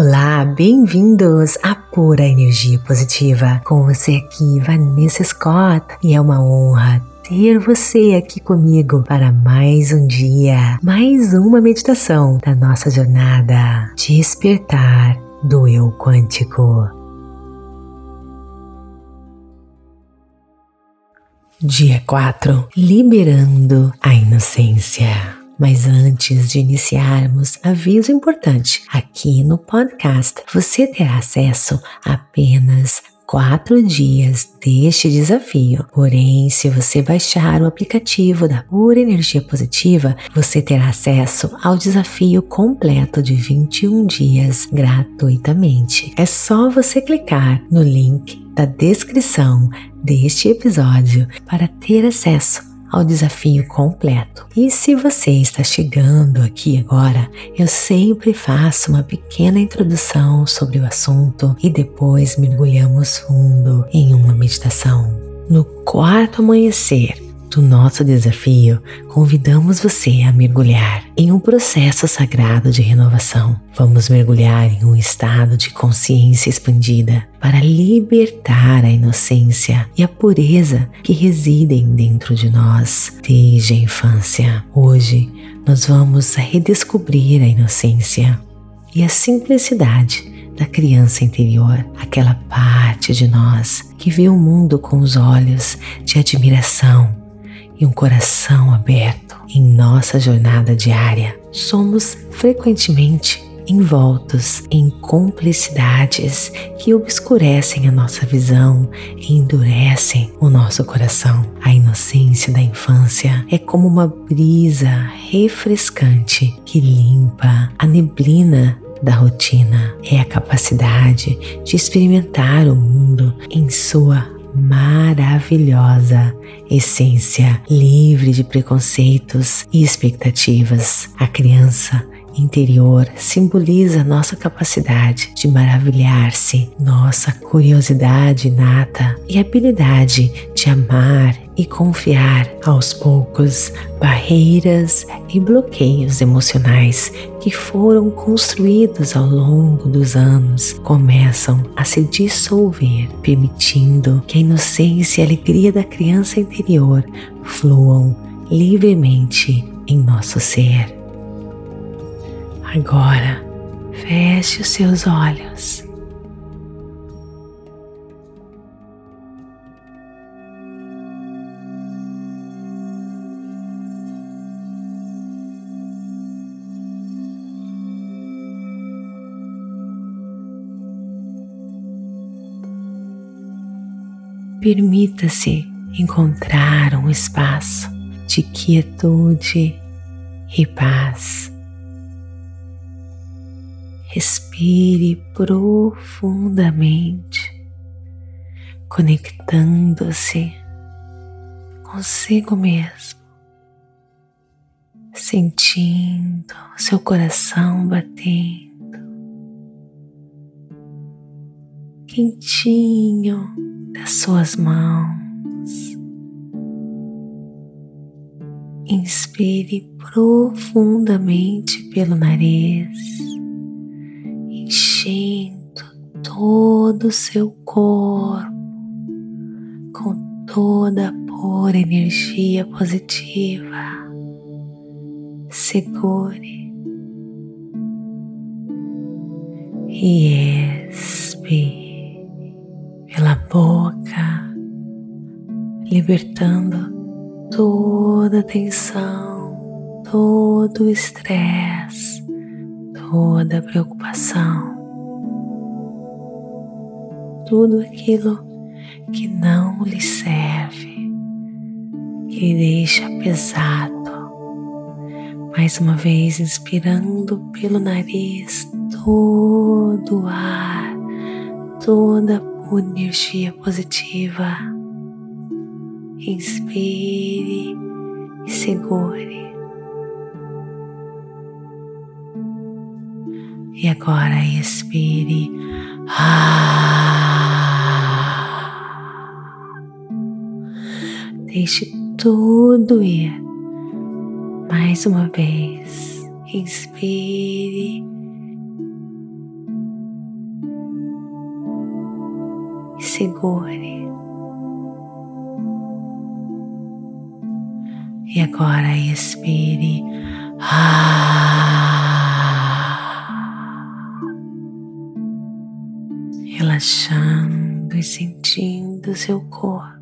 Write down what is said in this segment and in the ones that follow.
Olá, bem-vindos à Pura Energia Positiva. Com você aqui, Vanessa Scott, e é uma honra ter você aqui comigo para mais um dia, mais uma meditação da nossa jornada Despertar do Eu Quântico. Dia 4 Liberando a Inocência. Mas antes de iniciarmos, aviso importante: aqui no podcast você terá acesso a apenas quatro dias deste desafio. Porém, se você baixar o aplicativo da Pura Energia Positiva, você terá acesso ao desafio completo de 21 dias gratuitamente. É só você clicar no link da descrição deste episódio para ter acesso ao desafio completo. E se você está chegando aqui agora, eu sempre faço uma pequena introdução sobre o assunto e depois mergulhamos fundo em uma meditação. No quarto amanhecer, do nosso desafio, convidamos você a mergulhar em um processo sagrado de renovação. Vamos mergulhar em um estado de consciência expandida para libertar a inocência e a pureza que residem dentro de nós desde a infância. Hoje, nós vamos redescobrir a inocência e a simplicidade da criança interior, aquela parte de nós que vê o mundo com os olhos de admiração e um coração aberto em nossa jornada diária, somos frequentemente envoltos em complicidades que obscurecem a nossa visão e endurecem o nosso coração. A inocência da infância é como uma brisa refrescante que limpa a neblina da rotina. É a capacidade de experimentar o mundo em sua maravilhosa essência, livre de preconceitos e expectativas. A criança interior simboliza nossa capacidade de maravilhar-se, nossa curiosidade inata e habilidade de amar e confiar aos poucos barreiras e bloqueios emocionais que foram construídos ao longo dos anos começam a se dissolver, permitindo que a inocência e a alegria da criança interior fluam livremente em nosso ser. Agora, feche os seus olhos. Permita-se encontrar um espaço de quietude e paz. Respire profundamente, conectando-se consigo mesmo, sentindo seu coração batendo, quentinho das suas mãos. Inspire profundamente pelo nariz enchendo todo o seu corpo com toda a pura energia positiva. Segure e expire pela boca, libertando toda a tensão, todo o estresse, toda a preocupação tudo aquilo que não lhe serve, que lhe deixa pesado. Mais uma vez, inspirando pelo nariz todo o ar, toda a energia positiva. Inspire e segure. E agora expire. Ah. Deixe tudo ir. Mais uma vez, inspire segure. E agora expire. Relaxando e sentindo seu corpo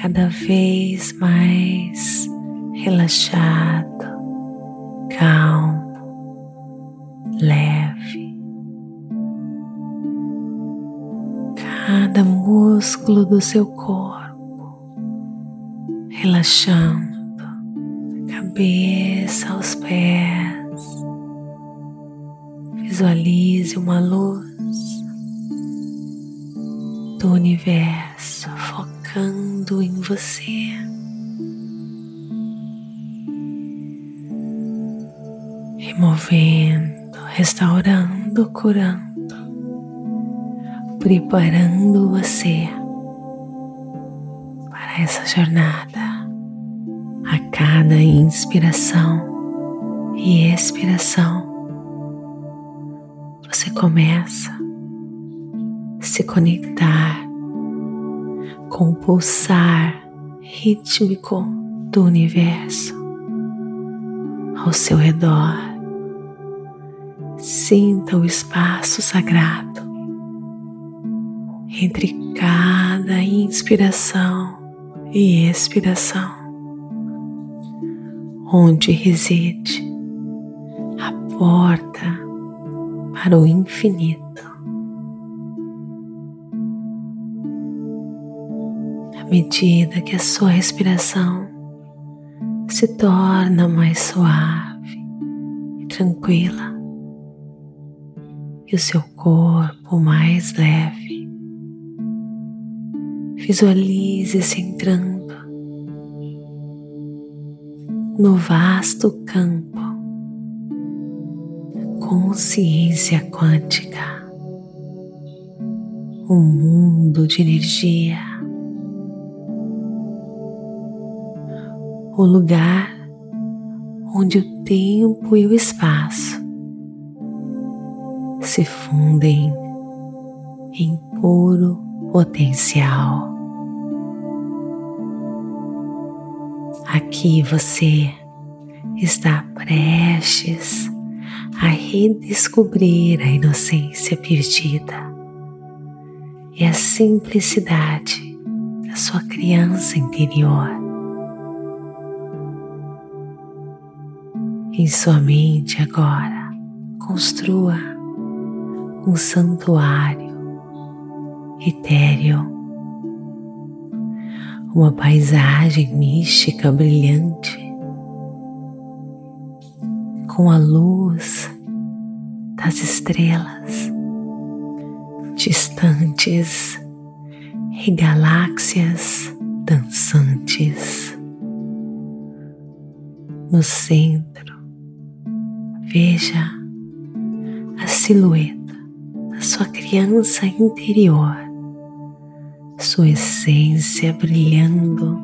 cada vez mais relaxado, músculo do seu corpo relaxando, cabeça aos pés. Visualize uma luz do universo focando em você. removendo, restaurando, curando, preparando você para essa jornada. A cada inspiração e expiração, você começa a se conectar com o pulsar rítmico do universo ao seu redor. Sinta o espaço sagrado entre cada inspiração e expiração, onde reside a porta para o infinito. À medida que a sua respiração se torna mais suave e tranquila, e o seu corpo mais leve. Visualize-se entrando no vasto campo. Consciência quântica, um mundo de energia, o lugar onde o tempo e o espaço se fundem em puro potencial. Aqui você está prestes a redescobrir a inocência perdida e a simplicidade da sua criança interior. Em sua mente agora, construa um santuário etéreo, uma paisagem mística brilhante, com a luz das estrelas distantes e galáxias dançantes. No centro, veja a silhueta sua criança interior, sua essência brilhando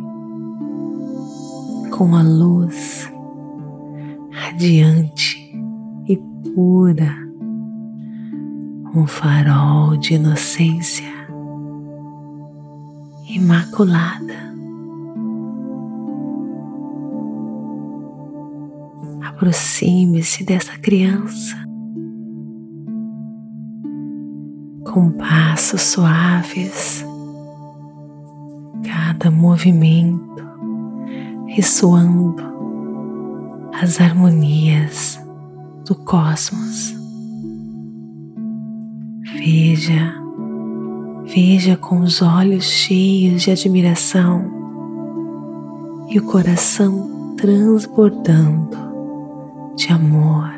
com a luz radiante e pura, um farol de inocência imaculada. Aproxime-se dessa criança com passos suaves, cada movimento ressoando as harmonias do cosmos. Veja, veja com os olhos cheios de admiração e o coração transbordando de amor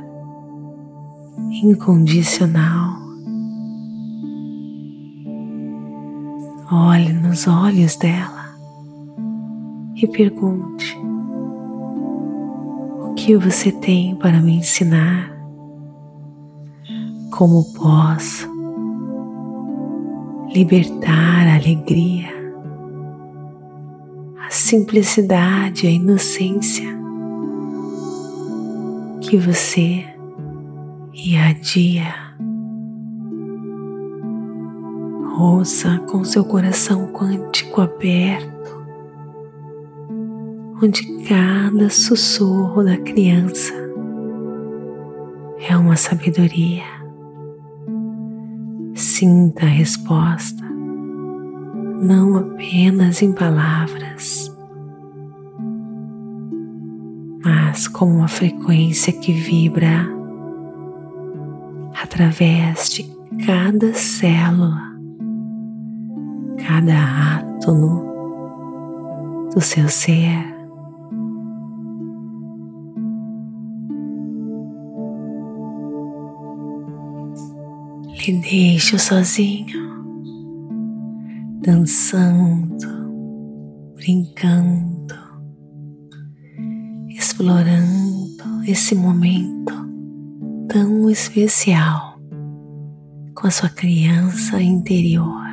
incondicional. Olhe nos olhos dela e pergunte: O que você tem para me ensinar? Como posso libertar a alegria, a simplicidade, a inocência que você irradia? Ouça com seu coração quântico aberto, onde cada sussurro da criança é uma sabedoria. Sinta a resposta, não apenas em palavras, mas como uma frequência que vibra através de cada célula cada átomo do seu ser. Lhe deixo sozinho, dançando, brincando, explorando esse momento tão especial com a sua criança interior.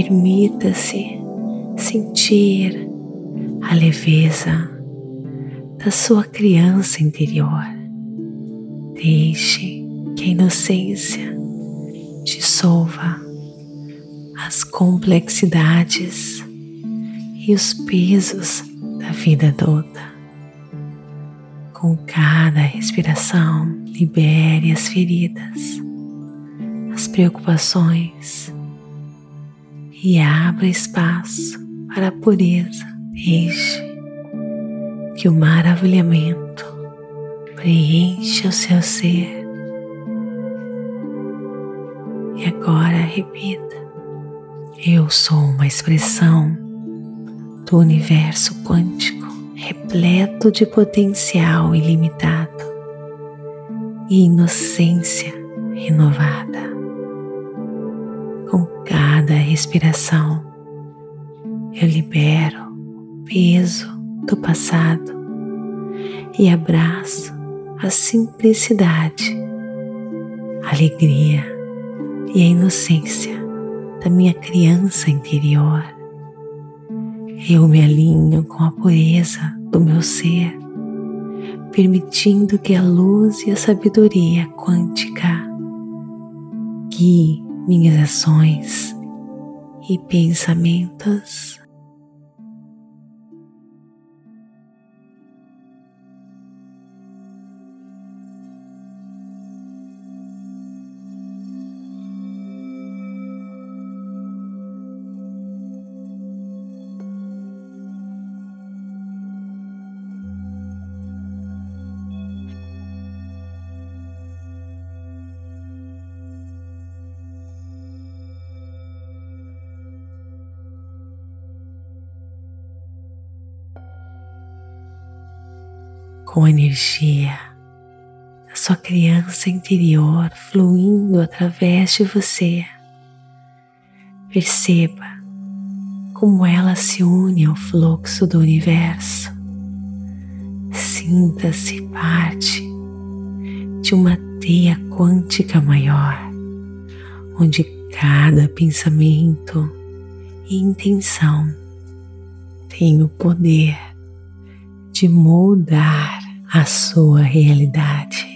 Permita-se sentir a leveza da sua criança interior. Deixe que a inocência dissolva as complexidades e os pesos da vida adulta. Com cada respiração, libere as feridas, as preocupações e abra espaço para a pureza. Deixe que o maravilhamento preencha o seu ser. E agora repita: Eu sou uma expressão do universo quântico repleto de potencial ilimitado e inocência renovada. Cada respiração, eu libero o peso do passado e abraço a simplicidade, a alegria e a inocência da minha criança interior. Eu me alinho com a pureza do meu ser, permitindo que a luz e a sabedoria quântica guiem minhas ações e pensamentos. Com a energia da sua criança interior fluindo através de você. Perceba como ela se une ao fluxo do universo. Sinta-se parte de uma teia quântica maior, onde cada pensamento e intenção tem o poder de moldar a sua realidade.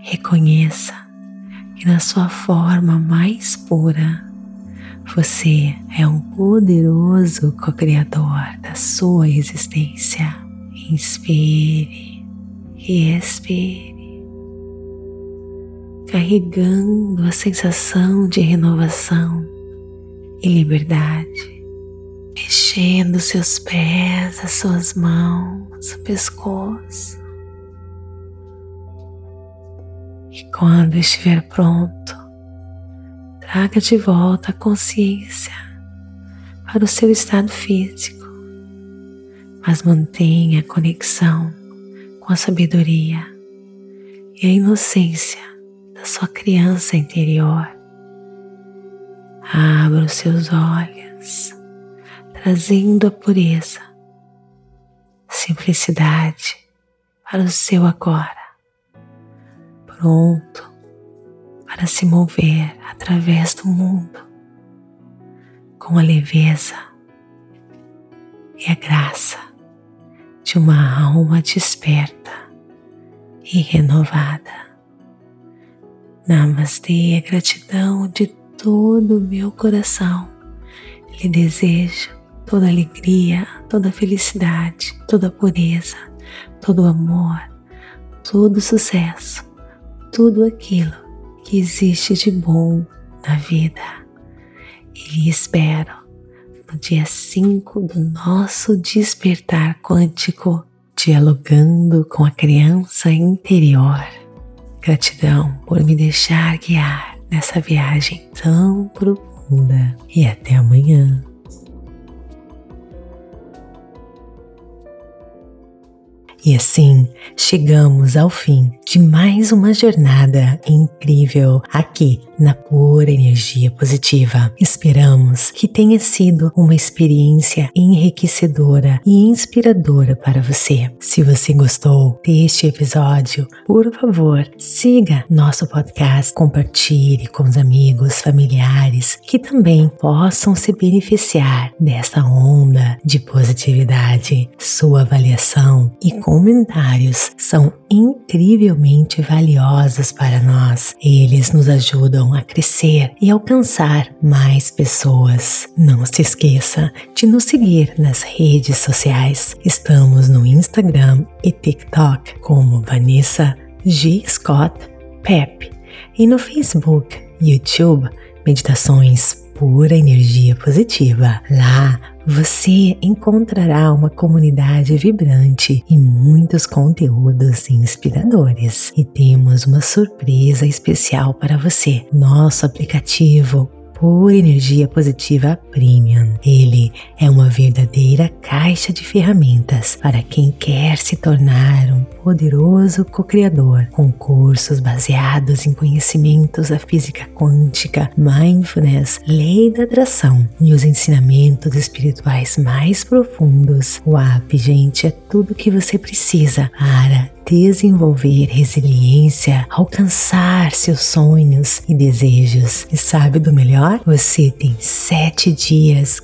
Reconheça que na sua forma mais pura você é um poderoso co-criador da sua existência. Inspire e expire, carregando a sensação de renovação e liberdade, mexendo seus pés, as suas mãos seu pescoço. E quando estiver pronto, traga de volta a consciência para o seu estado físico, mas mantenha a conexão com a sabedoria e a inocência da sua criança interior. Abra os seus olhos, trazendo a pureza simplicidade para o seu agora, pronto para se mover através do mundo com a leveza e a graça de uma alma desperta e renovada. Namastê, gratidão de todo o meu coração. Lhe desejo toda alegria, toda felicidade, toda pureza, todo amor, todo sucesso, tudo aquilo que existe de bom na vida. E espero no dia 5 do nosso despertar quântico, dialogando com a criança interior. Gratidão por me deixar guiar nessa viagem tão profunda e até amanhã. E assim chegamos ao fim de mais uma jornada incrível aqui na pura energia positiva. Esperamos que tenha sido uma experiência enriquecedora e inspiradora para você. Se você gostou deste episódio, por favor, siga nosso podcast, compartilhe com os amigos, familiares que também possam se beneficiar dessa onda de positividade. Sua avaliação e comentários são incrivelmente valiosos para nós. Eles nos ajudam a crescer e alcançar mais pessoas. Não se esqueça de nos seguir nas redes sociais. Estamos no Instagram e TikTok como Vanessa G. Scott Pep e no Facebook, YouTube, Meditações Pura Energia Positiva. Lá você encontrará uma comunidade vibrante e muitos conteúdos inspiradores. E temos uma surpresa especial para você. Nosso aplicativo Pura Energia Positiva Premium. Ele é uma verdadeira caixa de ferramentas para quem quer se tornar um poderoso co-criador, com cursos baseados em conhecimentos da física quântica, mindfulness, lei da atração e os ensinamentos espirituais mais profundos. O app, gente, é tudo que você precisa para desenvolver resiliência, alcançar seus sonhos e desejos. E sabe do melhor? Você tem sete dias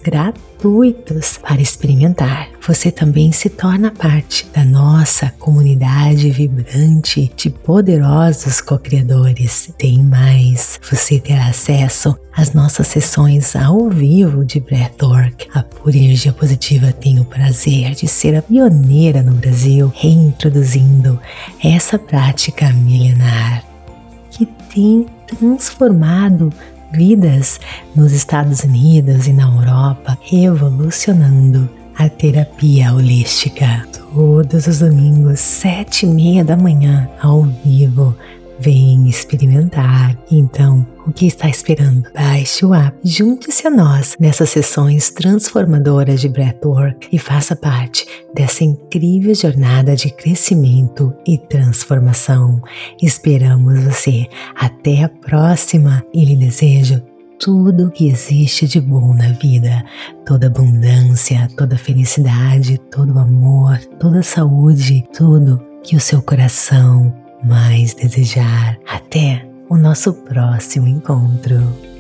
gratuitos para experimentar você também se torna parte da nossa comunidade vibrante de poderosos co-criadores. Tem mais, você terá acesso às nossas sessões ao vivo de Breathwork. A Pura Energia Positiva tem o prazer de ser a pioneira no Brasil, reintroduzindo essa prática milenar que tem transformado vidas nos Estados Unidos e na Europa, revolucionando a terapia holística. Todos os domingos, sete e meia da manhã, ao vivo. Vem experimentar. Então, o que está esperando? Baixe o app, junte-se a nós nessas sessões transformadoras de Breathwork e faça parte dessa incrível jornada de crescimento e transformação. Esperamos você. Até a próxima e lhe desejo tudo que existe de bom na vida, toda abundância, toda felicidade, todo amor, toda saúde, tudo que o seu coração mais desejar. Até o nosso próximo encontro.